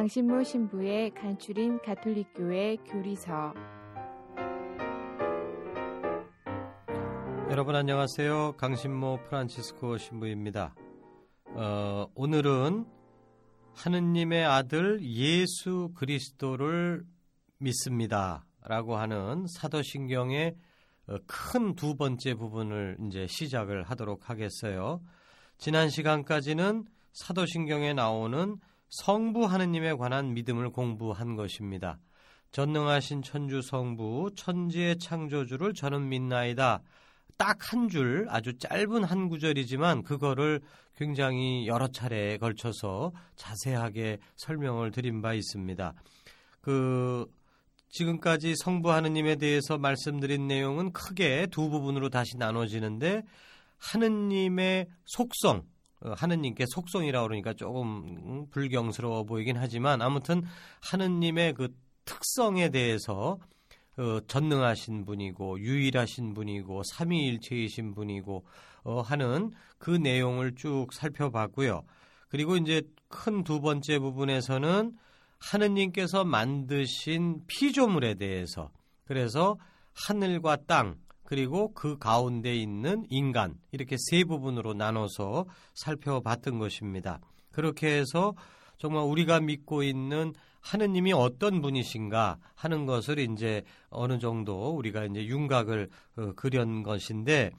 강신모 신부의 간추린 가톨릭교회 교리서 여러분 안녕하세요. 강신모 프란치스코 신부입니다. 어, 오늘은 하느님의 아들 예수 그리스도를 믿습니다. 라고 하는 사도신경의 어, 큰두 번째 부분을 이제 시작을 하도록 하겠어요. 지난 시간까지는 사도신경에 나오는 성부 하느님에 관한 믿음을 공부한 것입니다. 전능하신 천주 성부 천지의 창조주를 저는 믿나이다. 딱 한 줄 아주 짧은 한 구절이지만 그거를 굉장히 여러 차례에 걸쳐서 자세하게 설명을 드린 바 있습니다. 그 지금까지 성부 하느님에 대해서 말씀드린 내용은 크게 두 부분으로 다시 나눠지는데 하느님의 속성 어, 하느님께 속성이라 고 그러니까 조금 불경스러워 보이긴 하지만 아무튼 하느님의 그 특성에 대해서 어, 전능하신 분이고 유일하신 분이고 삼위일체이신 분이고 어, 하는 그 내용을 쭉 살펴봤고요. 그리고 이제 큰 두 번째 부분에서는 하느님께서 만드신 피조물에 대해서 그래서 하늘과 땅 그리고 그 가운데 있는 인간 이렇게 세 부분으로 나눠서 살펴봤던 것입니다. 그렇게 해서 정말 우리가 믿고 있는 하느님이 어떤 분이신가 하는 것을 이제 어느 정도 우리가 이제 윤곽을 어, 그린 것인데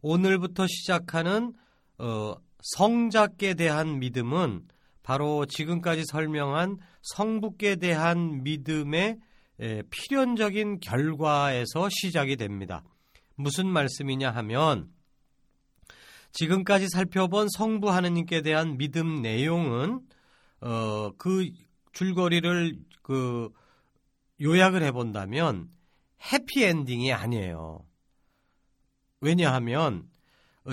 오늘부터 시작하는 어, 성자께 대한 믿음은 바로 지금까지 설명한 성부께 대한 믿음의 에, 필연적인 결과에서 시작이 됩니다. 무슨 말씀이냐 하면 지금까지 살펴본 성부 하느님께 대한 믿음 내용은 어, 그 줄거리를 그 요약을 해본다면 해피엔딩이 아니에요. 왜냐하면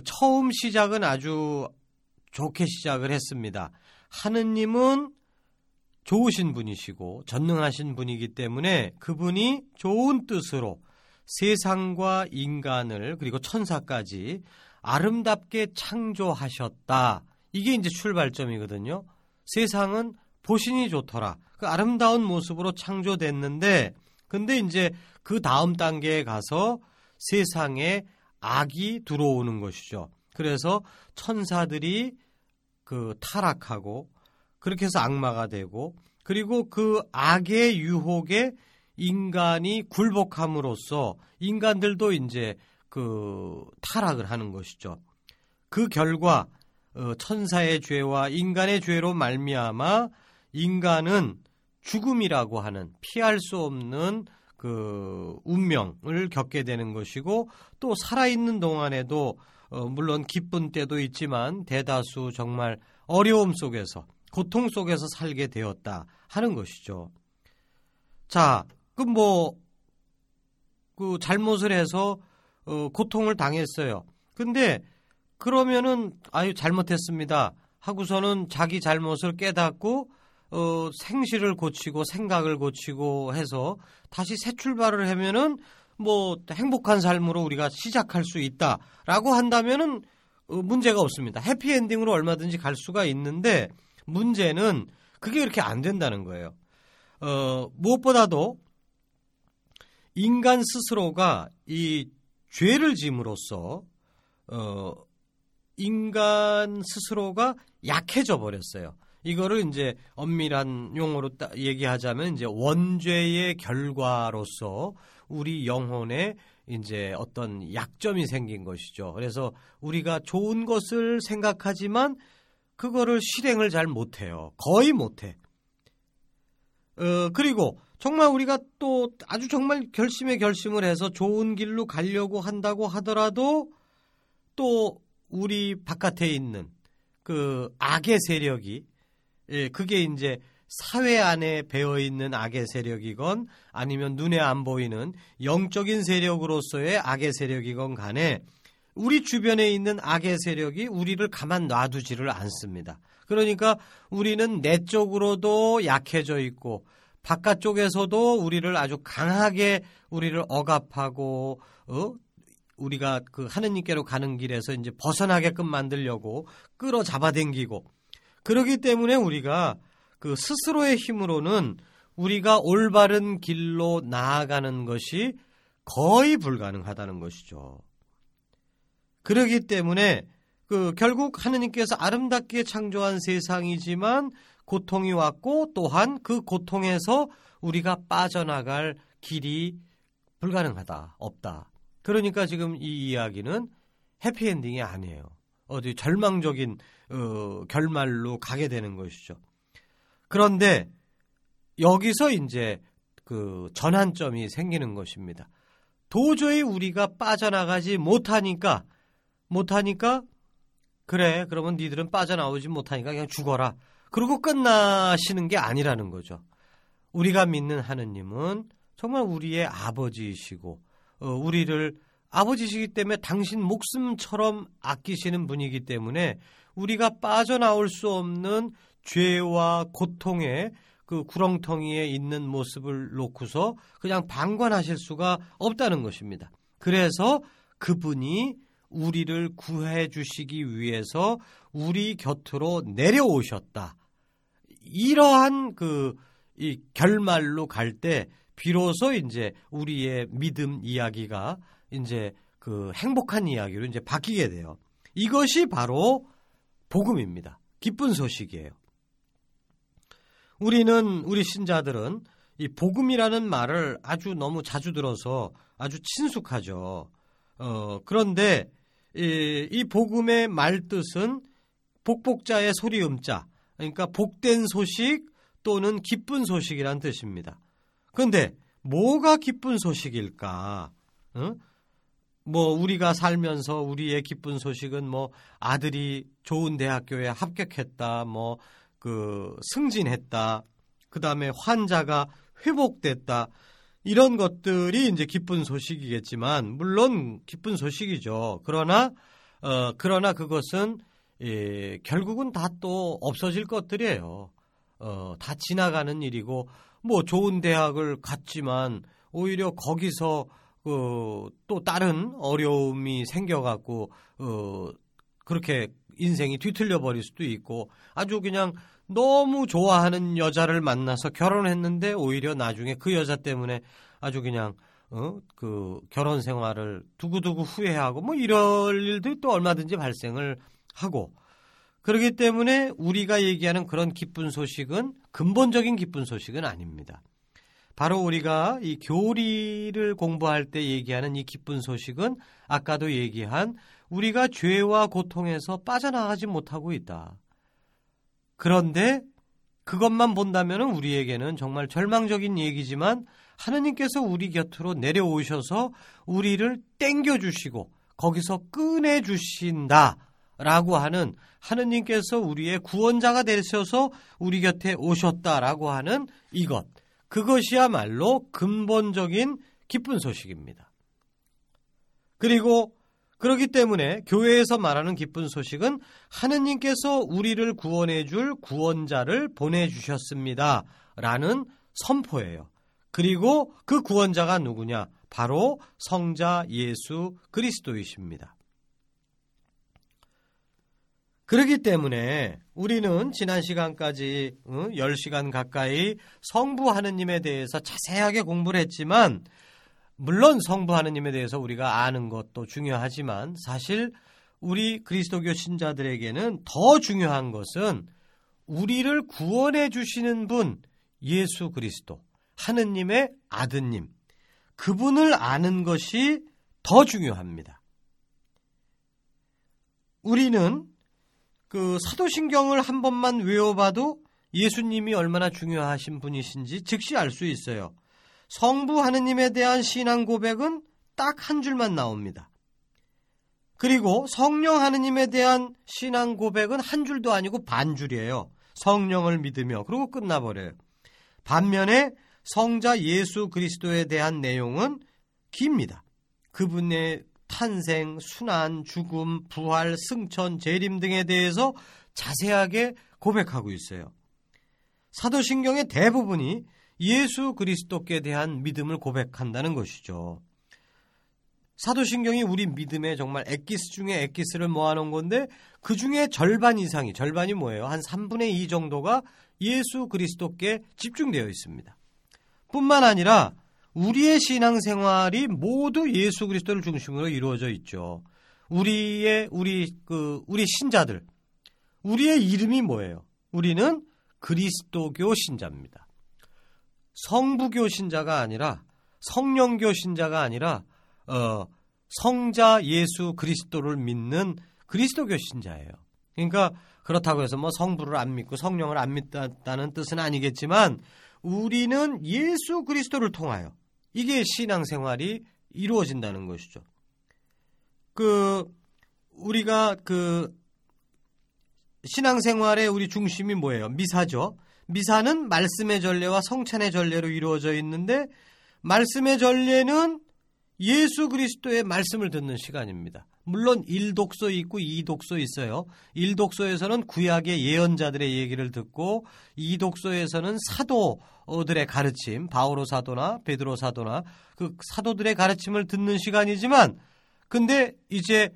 처음 시작은 아주 좋게 시작을 했습니다. 하느님은 좋으신 분이시고 전능하신 분이기 때문에 그분이 좋은 뜻으로 세상과 인간을 그리고 천사까지 아름답게 창조하셨다. 이게 이제 출발점이거든요. 세상은 보신이 좋더라. 그 아름다운 모습으로 창조됐는데 근데 이제 그 다음 단계에 가서 세상에 악이 들어오는 것이죠. 그래서 천사들이 그 타락하고 그렇게 해서 악마가 되고 그리고 그 악의 유혹에 인간이 굴복함으로써 인간들도 이제 그 타락을 하는 것이죠. 그 결과 어, 천사의 죄와 인간의 죄로 말미암아 인간은 죽음이라고 하는 피할 수 없는 그 운명을 겪게 되는 것이고 또 살아있는 동안에도 어, 물론 기쁜 때도 있지만 대다수 정말 어려움 속에서 고통 속에서 살게 되었다 하는 것이죠. 자, 그럼 뭐, 그 잘못을 해서, 어, 고통을 당했어요. 근데, 그러면은, 아유, 잘못했습니다. 하고서는 자기 잘못을 깨닫고, 어, 생시를 고치고 생각을 고치고 해서 다시 새 출발을 하면은 뭐 행복한 삶으로 우리가 시작할 수 있다라고 한다면은 어, 문제가 없습니다. 해피엔딩으로 얼마든지 갈 수가 있는데 문제는 그게 그렇게 안 된다는 거예요. 어, 무엇보다도 인간 스스로가 이 죄를 짐으로써 어 인간 스스로가 약해져 버렸어요. 이거를 이제 엄밀한 용어로 얘기하자면 이제 원죄의 결과로서 우리 영혼에 이제 어떤 약점이 생긴 것이죠. 그래서 우리가 좋은 것을 생각하지만 그거를 실행을 잘 못해요. 거의 못해. 어, 그리고 정말 우리가 또 아주 정말 결심에 결심을 해서 좋은 길로 가려고 한다고 하더라도 또 우리 바깥에 있는 그 악의 세력이 예, 그게 이제 사회 안에 배어 있는 악의 세력이건 아니면 눈에 안 보이는 영적인 세력으로서의 악의 세력이건 간에 우리 주변에 있는 악의 세력이 우리를 가만 놔두지를 않습니다. 그러니까 우리는 내적으로도 약해져 있고 바깥쪽에서도 우리를 아주 강하게 우리를 억압하고 어? 우리가 그 하느님께로 가는 길에서 이제 벗어나게끔 만들려고 끌어 잡아당기고 그러기 때문에 우리가 그 스스로의 힘으로는 우리가 올바른 길로 나아가는 것이 거의 불가능하다는 것이죠. 그러기 때문에 그 결국 하느님께서 아름답게 창조한 세상이지만 고통이 왔고 또한 그 고통에서 우리가 빠져나갈 길이 불가능하다, 없다. 그러니까 지금 이 이야기는 해피엔딩이 아니에요. 어디 절망적인 어, 결말로 가게 되는 것이죠. 그런데 여기서 이제 그 전환점이 생기는 것입니다. 도저히 우리가 빠져나가지 못하니까 못하니까 그래 그러면 니들은 빠져나오지 못하니까 그냥 죽어라. 그리고 끝나시는 게 아니라는 거죠. 우리가 믿는 하느님은 정말 우리의 아버지이시고 어, 우리를 아버지시기 때문에 당신 목숨처럼 아끼시는 분이기 때문에 우리가 빠져나올 수 없는 죄와 고통의 그 구렁텅이에 있는 모습을 놓고서 그냥 방관하실 수가 없다는 것입니다. 그래서 그분이 우리를 구해 주시기 위해서 우리 곁으로 내려오셨다. 이러한 그 이 결말로 갈 때 비로소 이제 우리의 믿음 이야기가 이제 그 행복한 이야기로 이제 바뀌게 돼요. 이것이 바로 복음입니다. 기쁜 소식이에요. 우리는 우리 신자들은 이 복음이라는 말을 아주 너무 자주 들어서 아주 친숙하죠. 어, 그런데 이, 이 복음의 말뜻은 복복자의 소리음자, 그러니까 복된 소식 또는 기쁜 소식이란 뜻입니다. 그런데 뭐가 기쁜 소식일까? 어? 뭐 우리가 살면서 우리의 기쁜 소식은 뭐 아들이 좋은 대학교에 합격했다, 뭐 그 승진했다, 그 다음에 환자가 회복됐다. 이런 것들이 이제 기쁜 소식이겠지만 물론 기쁜 소식이죠. 그러나 어 그러나 그것은 예, 결국은 다 또 없어질 것들이에요. 어, 다 지나가는 일이고 뭐 좋은 대학을 갔지만 오히려 거기서 그, 또 다른 어려움이 생겨갖고, 어, 그렇게 인생이 뒤틀려 버릴 수도 있고, 아주 그냥 너무 좋아하는 여자를 만나서 결혼했는데, 오히려 나중에 그 여자 때문에 아주 그냥, 어, 그 결혼 생활을 두고두고 후회하고, 뭐 이럴 일도 또 얼마든지 발생을 하고, 그렇기 때문에 우리가 얘기하는 그런 기쁜 소식은 근본적인 기쁜 소식은 아닙니다. 바로 우리가 이 교리를 공부할 때 얘기하는 이 기쁜 소식은 아까도 얘기한 우리가 죄와 고통에서 빠져나가지 못하고 있다. 그런데 그것만 본다면 우리에게는 정말 절망적인 얘기지만 하느님께서 우리 곁으로 내려오셔서 우리를 땡겨주시고 거기서 꺼내주신다. 라고 하는 하느님께서 우리의 구원자가 되셔서 우리 곁에 오셨다라고 하는 이것. 그것이야말로 근본적인 기쁜 소식입니다. 그리고 그렇기 때문에 교회에서 말하는 기쁜 소식은 하느님께서 우리를 구원해 줄 구원자를 보내 주셨습니다. 라는 선포예요. 그리고 그 구원자가 누구냐? 바로 성자 예수 그리스도이십니다. 그렇기 때문에 우리는 지난 시간까지 10시간 가까이 성부 하느님에 대해서 자세하게 공부를 했지만 물론 성부 하느님에 대해서 우리가 아는 것도 중요하지만 사실 우리 그리스도교 신자들에게는 더 중요한 것은 우리를 구원해 주시는 분 예수 그리스도 하느님의 아드님 그분을 아는 것이 더 중요합니다. 우리는 그 사도신경을 한 번만 외워봐도 예수님이 얼마나 중요하신 분이신지 즉시 알 수 있어요. 성부 하느님에 대한 신앙 고백은 딱 한 줄만 나옵니다. 그리고 성령 하느님에 대한 신앙 고백은 한 줄도 아니고 반 줄이에요. 성령을 믿으며 그리고 끝나버려요. 반면에 성자 예수 그리스도에 대한 내용은 깁니다. 그분의 탄생, 순환, 죽음, 부활, 승천, 재림 등에 대해서 자세하게 고백하고 있어요. 사도신경의 대부분이 예수 그리스도께 대한 믿음을 고백한다는 것이죠. 사도신경이 우리 믿음에 정말 엑기스 중에 엑기스를 모아놓은 건데 그 중에 절반 이상이 절반이 뭐예요? 한 3분의 2 정도가 예수 그리스도께 집중되어 있습니다. 뿐만 아니라 우리의 신앙생활이 모두 예수 그리스도를 중심으로 이루어져 있죠. 우리의 우리 그 우리 신자들 우리의 이름이 뭐예요? 우리는 그리스도교 신자입니다. 성부교 신자가 아니라 성령교 신자가 아니라 어, 성자 예수 그리스도를 믿는 그리스도교 신자예요. 그러니까 그렇다고 해서 뭐 성부를 안 믿고 성령을 안 믿다는 뜻은 아니겠지만 우리는 예수 그리스도를 통하여 이게 신앙생활이 이루어진다는 것이죠. 그 우리가 그 신앙생활의 우리 중심이 뭐예요? 미사죠. 미사는 말씀의 전례와 성찬의 전례로 이루어져 있는데 말씀의 전례는 예수 그리스도의 말씀을 듣는 시간입니다. 물론 1독서 있고 2독서 있어요. 1독서에서는 구약의 예언자들의 얘기를 듣고 2독서에서는 사도들의 가르침, 바오로 사도나 베드로 사도나 그 사도들의 가르침을 듣는 시간이지만 근데 이제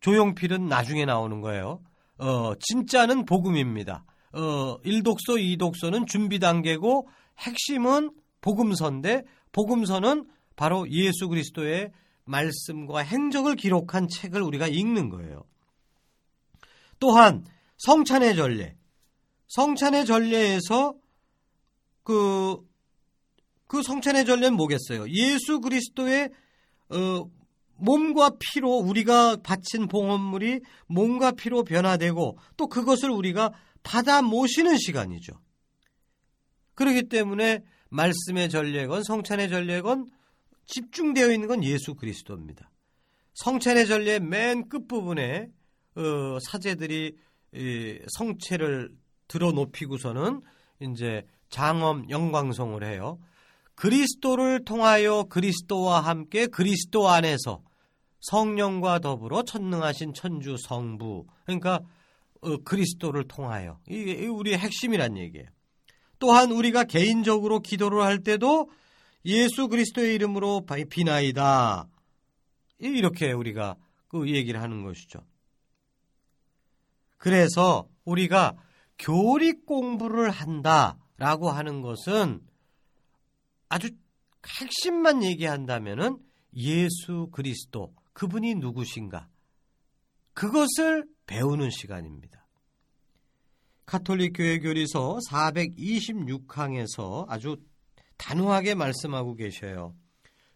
조용필은 나중에 나오는 거예요. 어, 진짜는 복음입니다. 어, 1독서, 2독서는 준비 단계고 핵심은 복음서인데 복음서는 바로 예수 그리스도의 말씀과 행적을 기록한 책을 우리가 읽는 거예요. 또한 성찬의 전례. 성찬의 전례에서 그, 그 성찬의 전례는 뭐겠어요? 예수 그리스도의 어, 몸과 피로 우리가 바친 봉헌물이 몸과 피로 변화되고 또 그것을 우리가 받아 모시는 시간이죠. 그렇기 때문에 말씀의 전례건 성찬의 전례건 집중되어 있는 건 예수 그리스도입니다. 성찬의 전례 맨 끝부분에 어, 사제들이 이, 성체를 들어 높이고서는 이제 장엄 영광송을 해요. 그리스도를 통하여 그리스도와 함께 그리스도 안에서 성령과 더불어 천능하신 천주 성부 그러니까 어, 그리스도를 통하여 이게 우리의 핵심이란 얘기예요. 또한 우리가 개인적으로 기도를 할 때도 예수 그리스도의 이름으로 비나이다. 이렇게 우리가 그 얘기를 하는 것이죠. 그래서 우리가 교리 공부를 한다라고 하는 것은 아주 핵심만 얘기한다면은 예수 그리스도 그분이 누구신가 그것을 배우는 시간입니다. 카톨릭 교회 교리서 426항에서 아주 단호하게 말씀하고 계셔요.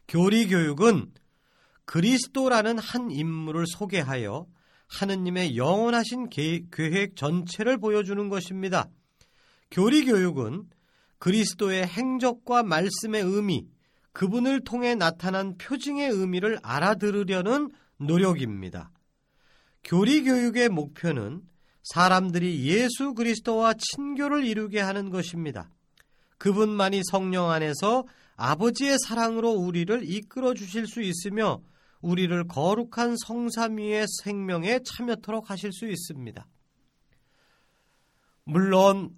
교리 교육은 그리스도라는 한 인물을 소개하여 하느님의 영원하신 계획 전체를 보여주는 것입니다. 교리 교육은 그리스도의 행적과 말씀의 의미, 그분을 통해 나타난 표징의 의미를 알아들으려는 노력입니다. 교리 교육의 목표는 사람들이 예수 그리스도와 친교를 이루게 하는 것입니다. 그분만이 성령 안에서 아버지의 사랑으로 우리를 이끌어 주실 수 있으며 우리를 거룩한 성삼위의 생명에 참여토록 하실 수 있습니다. 물론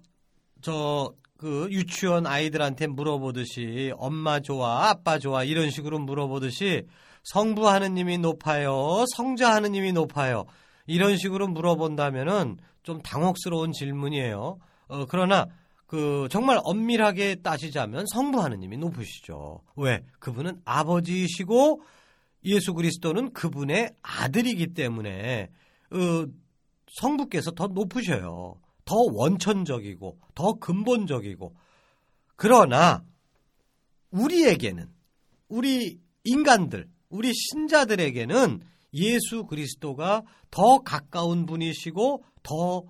저 그 유치원 아이들한테 물어보듯이 엄마 좋아 아빠 좋아 이런 식으로 물어보듯이 성부 하느님이 높아요 성자 하느님이 높아요 이런 식으로 물어본다면은 좀 당혹스러운 질문이에요. 어, 그러나 그 정말 엄밀하게 따지자면 성부 하느님이 높으시죠. 왜? 그분은 아버지이시고 예수 그리스도는 그분의 아들이기 때문에 어, 성부께서 더 높으셔요. 더 원천적이고 더 근본적이고 그러나 우리에게는 우리 인간들, 우리 신자들에게는 예수 그리스도가 더 가까운 분이시고 더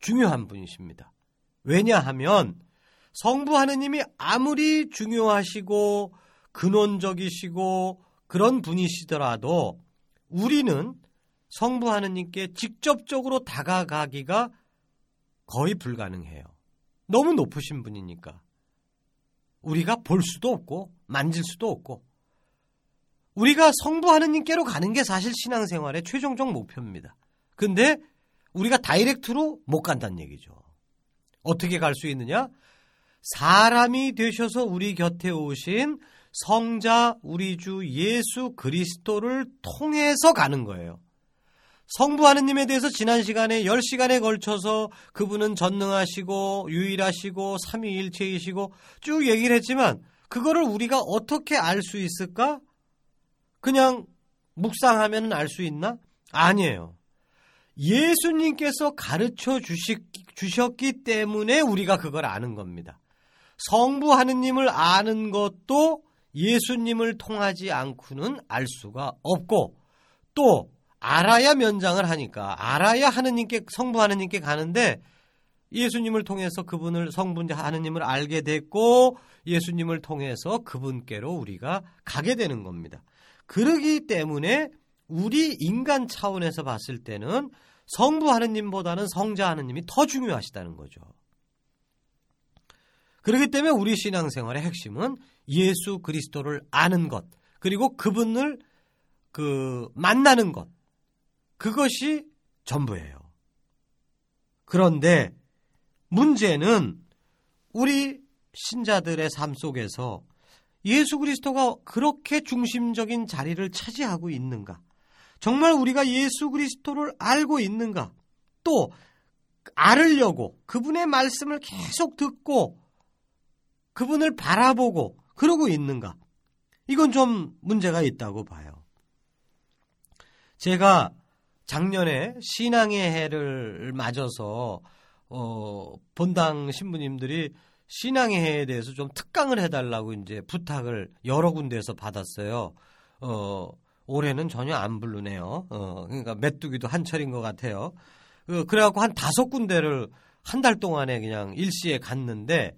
중요한 분이십니다. 왜냐하면 성부 하느님이 아무리 중요하시고 근원적이시고 그런 분이시더라도 우리는 성부 하느님께 직접적으로 다가가기가 거의 불가능해요. 너무 높으신 분이니까. 우리가 볼 수도 없고 만질 수도 없고 우리가 성부 하느님께로 가는 게 사실 신앙생활의 최종적 목표입니다. 근데 우리가 다이렉트로 못 간다는 얘기죠. 어떻게 갈 수 있느냐? 사람이 되셔서 우리 곁에 오신 성자 우리 주 예수 그리스도를 통해서 가는 거예요. 성부 하느님에 대해서 지난 시간에 10시간에 걸쳐서 그분은 전능하시고 유일하시고 삼위일체이시고 쭉 얘기를 했지만 그거를 우리가 어떻게 알 수 있을까? 그냥 묵상하면 알 수 있나? 아니에요. 예수님께서 가르쳐 주셨기 때문에 우리가 그걸 아는 겁니다. 성부 하느님을 아는 것도 예수님을 통하지 않고는 알 수가 없고 또 알아야 면장을 하니까 알아야 하느님께 성부 하느님께 가는데 예수님을 통해서 그분을 성분 하느님을 알게 됐고 예수님을 통해서 그분께로 우리가 가게 되는 겁니다. 그러기 때문에 우리 인간 차원에서 봤을 때는 성부 하느님보다는 성자 하느님이 더 중요하시다는 거죠. 그렇기 때문에 우리 신앙생활의 핵심은 예수 그리스도를 아는 것, 그리고 그분을 그 만나는 것. 그것이 전부예요. 그런데 문제는 우리 신자들의 삶 속에서 예수 그리스도가 그렇게 중심적인 자리를 차지하고 있는가? 정말 우리가 예수 그리스도를 알고 있는가? 또 알으려고 그분의 말씀을 계속 듣고 그분을 바라보고 그러고 있는가? 이건 좀 문제가 있다고 봐요. 제가 작년에 신앙의 해를 맞아서 어, 본당 신부님들이 신앙의 해에 대해서 좀 특강을 해달라고 이제 부탁을 여러 군데에서 받았어요. 어, 올해는 전혀 안 부르네요. 어, 그러니까 메뚜기도 한철인 것 같아요. 그, 그래갖고 한 다섯 군데를 한 달 동안에 그냥 일시에 갔는데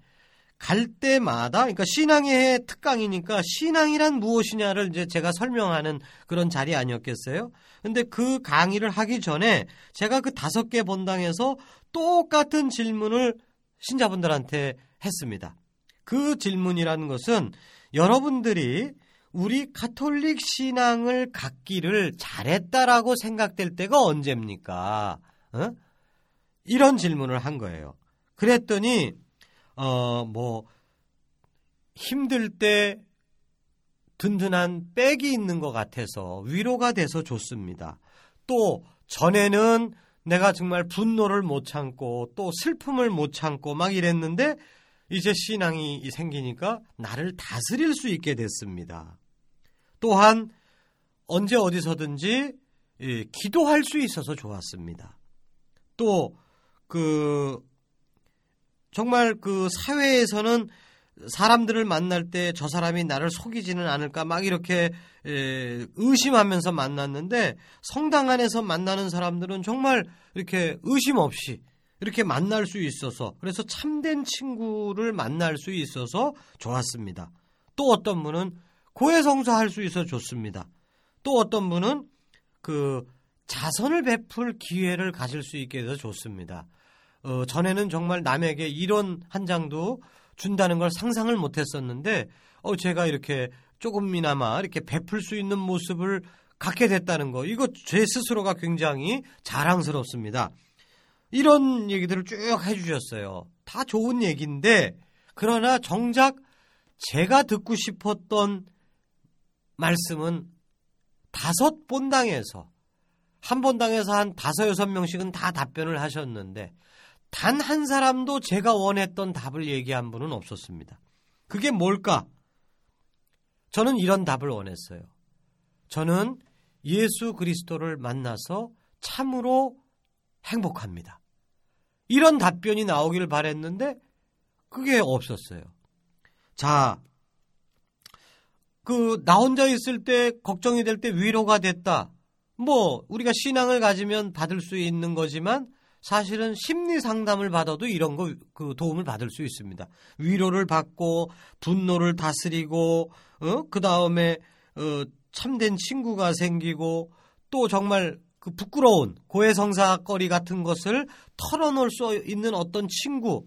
갈 때마다 그러니까 신앙의 특강이니까 신앙이란 무엇이냐를 이제 제가 설명하는 그런 자리 아니었겠어요? 근데 그 강의를 하기 전에 제가 그 다섯 개 본당에서 똑같은 질문을 신자분들한테 했습니다. 그 질문이라는 것은 여러분들이 우리 카톨릭 신앙을 갖기를 잘했다라고 생각될 때가 언제입니까? 어? 이런 질문을 한 거예요. 그랬더니 어, 뭐, 힘들 때 든든한 백이 있는 것 같아서 위로가 돼서 좋습니다. 또, 전에는 내가 정말 분노를 못 참고 또 슬픔을 못 참고 막 이랬는데 이제 신앙이 생기니까 나를 다스릴 수 있게 됐습니다. 또한 언제 어디서든지 기도할 수 있어서 좋았습니다. 또 그 정말 그 사회에서는 사람들을 만날 때 저 사람이 나를 속이지는 않을까 막 이렇게 의심하면서 만났는데 성당 안에서 만나는 사람들은 정말 이렇게 의심 없이 이렇게 만날 수 있어서 그래서 참된 친구를 만날 수 있어서 좋았습니다. 또 어떤 분은 고해성사할 수 있어 좋습니다. 또 어떤 분은 그 자선을 베풀 기회를 가질 수 있게 돼서 좋습니다. 어, 전에는 정말 남에게 이런 한 장도 준다는 걸 상상을 못 했었는데, 어, 제가 이렇게 조금이나마 이렇게 베풀 수 있는 모습을 갖게 됐다는 거, 이거 제 스스로가 굉장히 자랑스럽습니다. 이런 얘기들을 쭉 해주셨어요. 다 좋은 얘기인데, 그러나 정작 제가 듣고 싶었던 말씀은 다섯 본당에서, 한 본당에서 한 다섯, 여섯 명씩은 다 답변을 하셨는데, 단 한 사람도 제가 원했던 답을 얘기한 분은 없었습니다. 그게 뭘까? 저는 이런 답을 원했어요. 저는 예수 그리스도를 만나서 참으로 행복합니다. 이런 답변이 나오기를 바랬는데 그게 없었어요. 자, 그 나 혼자 있을 때 걱정이 될 때 위로가 됐다. 뭐 우리가 신앙을 가지면 받을 수 있는 거지만 사실은 심리 상담을 받아도 이런 거 그 도움을 받을 수 있습니다. 위로를 받고 분노를 다스리고 어? 그 다음에 어, 참된 친구가 생기고 또 정말 그 부끄러운 고해성사거리 같은 것을 털어놓을 수 있는 어떤 친구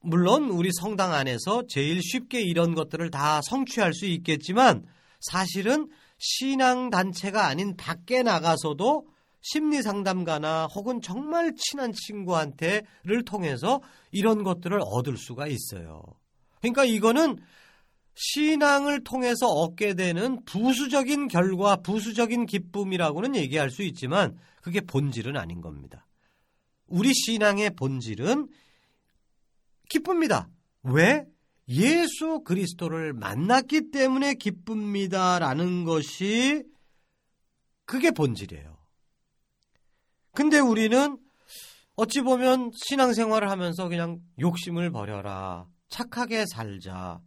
물론 우리 성당 안에서 제일 쉽게 이런 것들을 다 성취할 수 있겠지만 사실은 신앙 단체가 아닌 밖에 나가서도 심리 상담가나 혹은 정말 친한 친구한테를 통해서 이런 것들을 얻을 수가 있어요. 그러니까 이거는 신앙을 통해서 얻게 되는 부수적인 결과, 부수적인 기쁨이라고는 얘기할 수 있지만 그게 본질은 아닌 겁니다. 우리 신앙의 본질은 기쁩니다. 왜? 예수 그리스도를 만났기 때문에 기쁩니다라는 것이 그게 본질이에요. 근데 우리는 어찌 보면 신앙생활을 하면서 그냥 욕심을 버려라. 착하게 살자.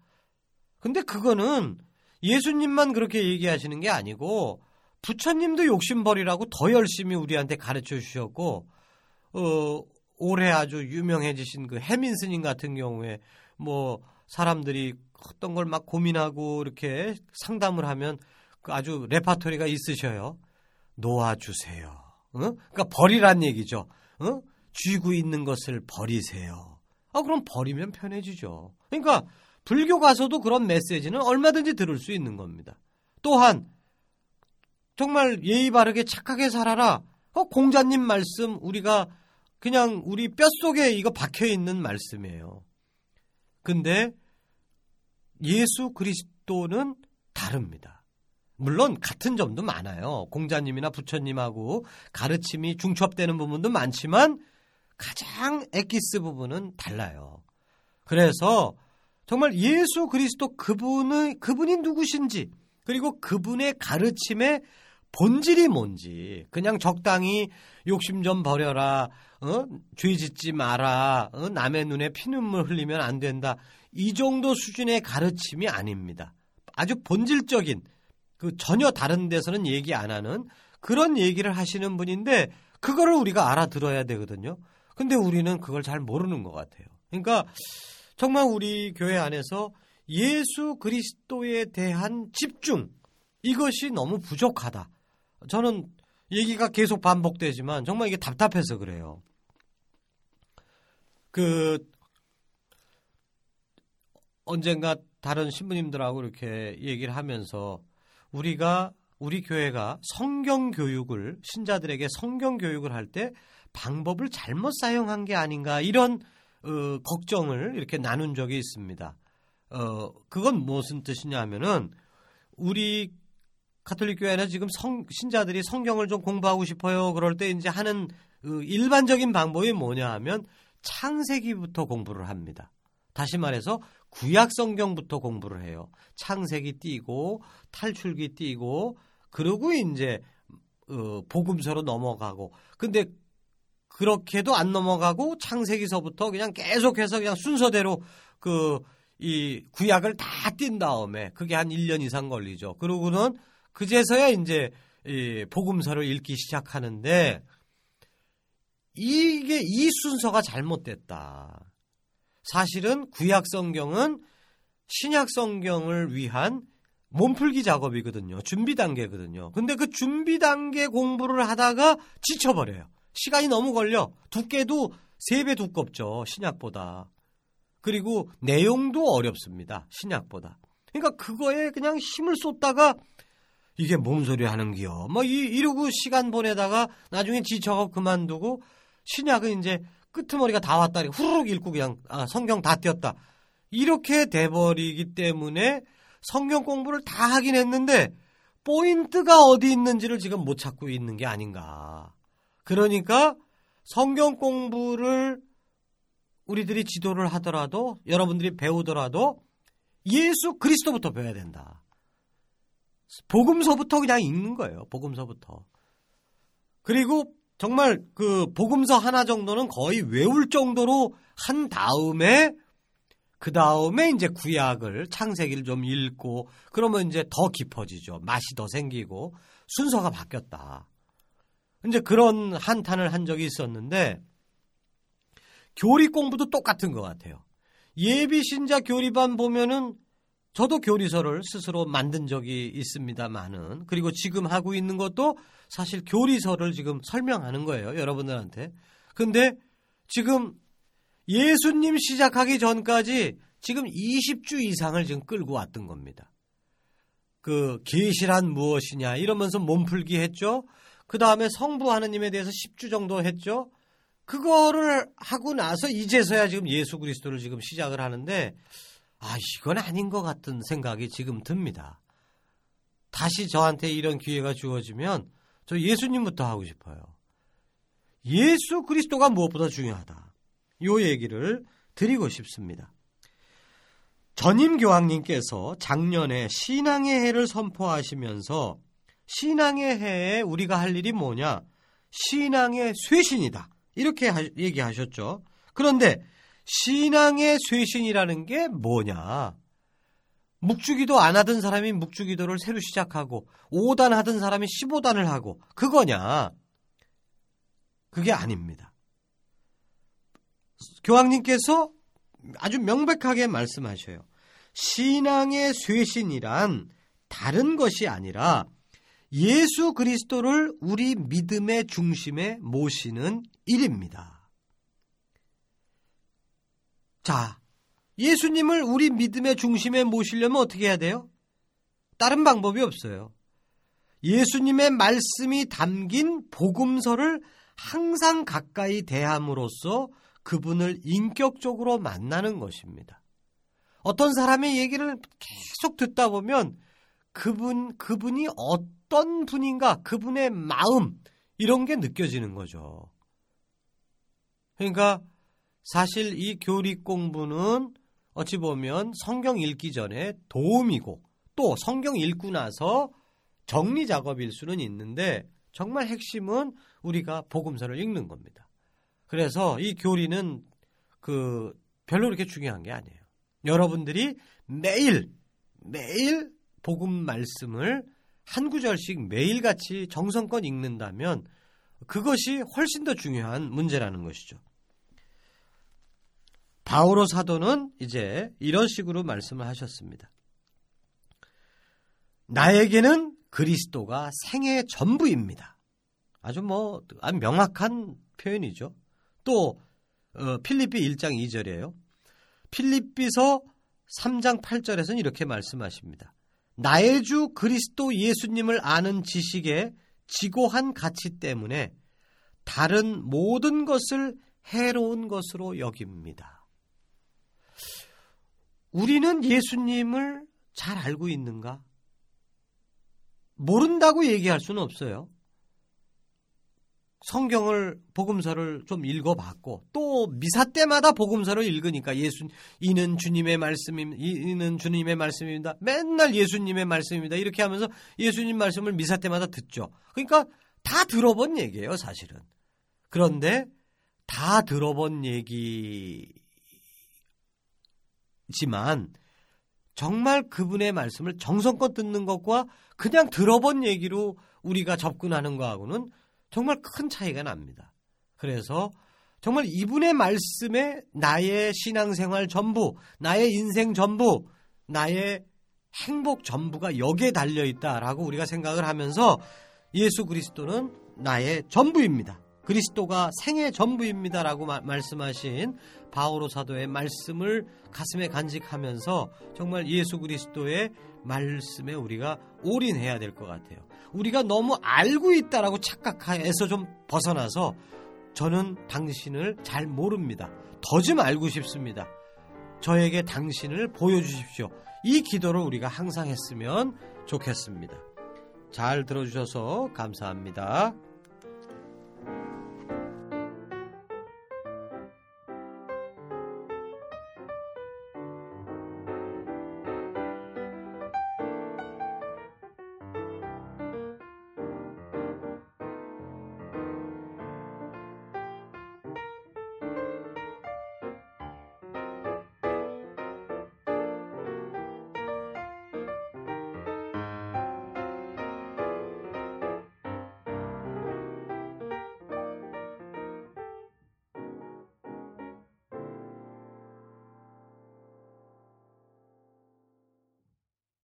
근데 그거는 예수님만 그렇게 얘기하시는 게 아니고 부처님도 욕심 버리라고 더 열심히 우리한테 가르쳐 주셨고 어 올해 아주 유명해지신 그 해민 스님 같은 경우에 뭐 사람들이 어떤 걸 막 고민하고 이렇게 상담을 하면 그 아주 레파토리가 있으셔요. 놓아주세요. 어? 그러니까 버리란 얘기죠. 어? 쥐고 있는 것을 버리세요. 아, 그럼 버리면 편해지죠. 그러니까 불교 가서도 그런 메시지는 얼마든지 들을 수 있는 겁니다. 또한 정말 예의 바르게 착하게 살아라. 어, 공자님 말씀 우리가 그냥 우리 뼛속에 이거 박혀 있는 말씀이에요. 근데 예수 그리스도는 다릅니다. 물론 같은 점도 많아요. 공자님이나 부처님하고 가르침이 중첩되는 부분도 많지만 가장 엑기스 부분은 달라요. 그래서 정말 예수 그리스도 그분의 그분이 누구신지 그리고 그분의 가르침의 본질이 뭔지 그냥 적당히 욕심 좀 버려라 어? 죄 짓지 마라 어? 남의 눈에 피눈물 흘리면 안 된다 이 정도 수준의 가르침이 아닙니다 아주 본질적인 그 전혀 다른 데서는 얘기 안 하는 그런 얘기를 하시는 분인데 그거를 우리가 알아들어야 되거든요 근데 우리는 그걸 잘 모르는 것 같아요 그러니까 정말 우리 교회 안에서 예수 그리스도에 대한 집중 이것이 너무 부족하다. 저는 얘기가 계속 반복되지만 정말 이게 답답해서 그래요. 그 언젠가 다른 신부님들하고 이렇게 얘기를 하면서 우리가 우리 교회가 성경 교육을 신자들에게 성경 교육을 할 때 방법을 잘못 사용한 게 아닌가 이런 어, 걱정을 이렇게 나눈 적이 있습니다. 어, 그건 무슨 뜻이냐 하면은 우리 카톨릭 교회는 지금 성, 신자들이 성경을 좀 공부하고 싶어요. 그럴 때 이제 하는 그 일반적인 방법이 뭐냐 하면 창세기부터 공부를 합니다. 다시 말해서 구약 성경부터 공부를 해요. 창세기 띄고 탈출기 띄고 그러고 이제 어, 복음서로 넘어가고 근데 그렇게도 안 넘어가고 창세기서부터 그냥 계속해서 그냥 순서대로 그 이 구약을 다띈 다음에 그게 한 1년 이상 걸리죠. 그러고는 그제서야 이제 이 복음서를 읽기 시작하는데 이게 이 순서가 잘못됐다. 사실은 구약 성경은 신약 성경을 위한 몸풀기 작업이거든요. 준비 단계거든요. 근데 그 준비 단계 공부를 하다가 지쳐버려요. 시간이 너무 걸려. 두께도 3배 두껍죠. 신약보다. 그리고 내용도 어렵습니다. 신약보다. 그러니까 그거에 그냥 힘을 쏟다가 이게 뭔 소리 하는 기요. 뭐 이, 러고 시간 보내다가 나중에 지쳐가 그만두고 신약은 이제 끄트머리가 다 왔다. 후루룩 읽고 그냥 아, 성경 다 띄었다. 이렇게 돼버리기 때문에 성경 공부를 다 하긴 했는데 포인트가 어디 있는지를 지금 못 찾고 있는 게 아닌가. 그러니까 성경 공부를 우리들이 지도를 하더라도 여러분들이 배우더라도 예수 그리스도부터 배워야 된다. 복음서부터 그냥 읽는 거예요. 복음서부터. 그리고 정말 그 복음서 하나 정도는 거의 외울 정도로 한 다음에 그 다음에 이제 구약을 창세기를 좀 읽고 그러면 이제 더 깊어지죠. 맛이 더 생기고 순서가 바뀌었다. 이제 그런 한탄을 한 적이 있었는데 교리 공부도 똑같은 것 같아요. 예비 신자 교리반 보면은 저도 교리서를 스스로 만든 적이 있습니다만은 그리고 지금 하고 있는 것도 사실 교리서를 지금 설명하는 거예요. 여러분들한테. 근데 지금 예수님 시작하기 전까지 지금 20주 이상을 지금 끌고 왔던 겁니다. 그 계시란 무엇이냐 이러면서 몸풀기 했죠. 그 다음에 성부 하느님에 대해서 10주 정도 했죠. 그거를 하고 나서 이제서야 지금 예수 그리스도를 지금 시작을 하는데 아 이건 아닌 것 같은 생각이 지금 듭니다. 다시 저한테 이런 기회가 주어지면 저 예수님부터 하고 싶어요. 예수 그리스도가 무엇보다 중요하다. 요 얘기를 드리고 싶습니다. 전임 교황님께서 작년에 신앙의 해를 선포하시면서 신앙의 해에 우리가 할 일이 뭐냐? 신앙의 쇄신이다. 이렇게 얘기하셨죠. 그런데 신앙의 쇄신이라는 게 뭐냐? 묵주기도 안 하던 사람이 묵주기도를 새로 시작하고 5단 하던 사람이 15단을 하고 그거냐? 그게 아닙니다. 교황님께서 아주 명백하게 말씀하셔요. 신앙의 쇄신이란 다른 것이 아니라 예수 그리스도를 우리 믿음의 중심에 모시는 일입니다. 자, 예수님을 우리 믿음의 중심에 모시려면 어떻게 해야 돼요? 다른 방법이 없어요. 예수님의 말씀이 담긴 복음서를 항상 가까이 대함으로써 그분을 인격적으로 만나는 것입니다. 어떤 사람의 얘기를 계속 듣다 보면 그분, 그분이 어떤 분인가, 그분의 마음, 이런 게 느껴지는 거죠. 그러니까 사실 이 교리 공부는 어찌 보면 성경 읽기 전에 도움이고 또 성경 읽고 나서 정리 작업일 수는 있는데 정말 핵심은 우리가 복음서를 읽는 겁니다. 그래서 이 교리는 그 별로 그렇게 중요한 게 아니에요. 여러분들이 매일 매일 복음 말씀을 한 구절씩 매일같이 정성껏 읽는다면 그것이 훨씬 더 중요한 문제라는 것이죠. 바오로 사도는 이제 이런 식으로 말씀을 하셨습니다. 나에게는 그리스도가 생의 전부입니다. 아주 뭐 명확한 표현이죠. 또 어, 필리피 1장 2절이에요. 필리피서 3장 8절에서는 이렇게 말씀하십니다. 나의 주 그리스도 예수님을 아는 지식에 지고한 가치 때문에 다른 모든 것을 해로운 것으로 여깁니다. 우리는 예수님을 잘 알고 있는가? 모른다고 얘기할 수는 없어요. 성경을 복음서를 좀 읽어봤고 또 미사 때마다 복음서를 읽으니까 예수 이는 주님의 말씀입니다. 이는 주님의 말씀입니다. 맨날 예수님의 말씀입니다. 이렇게 하면서 예수님 말씀을 미사 때마다 듣죠. 그러니까 다 들어본 얘기예요, 사실은. 그런데 다 들어본 얘기지만 정말 그분의 말씀을 정성껏 듣는 것과 그냥 들어본 얘기로 우리가 접근하는 거하고는 정말 큰 차이가 납니다. 그래서 정말 이분의 말씀에 나의 신앙생활 전부, 나의 인생 전부, 나의 행복 전부가 여기에 달려 있다라고 우리가 생각을 하면서 예수 그리스도는 나의 전부입니다. 그리스도가 생의 전부입니다라고 마, 말씀하신 바오로 사도의 말씀을 가슴에 간직하면서 정말 예수 그리스도의 말씀에 우리가 올인해야 될 것 같아요. 우리가 너무 알고 있다라고 착각해서 좀 벗어나서 저는 당신을 잘 모릅니다. 더 좀 알고 싶습니다. 저에게 당신을 보여주십시오. 이 기도를 우리가 항상 했으면 좋겠습니다. 잘 들어주셔서 감사합니다.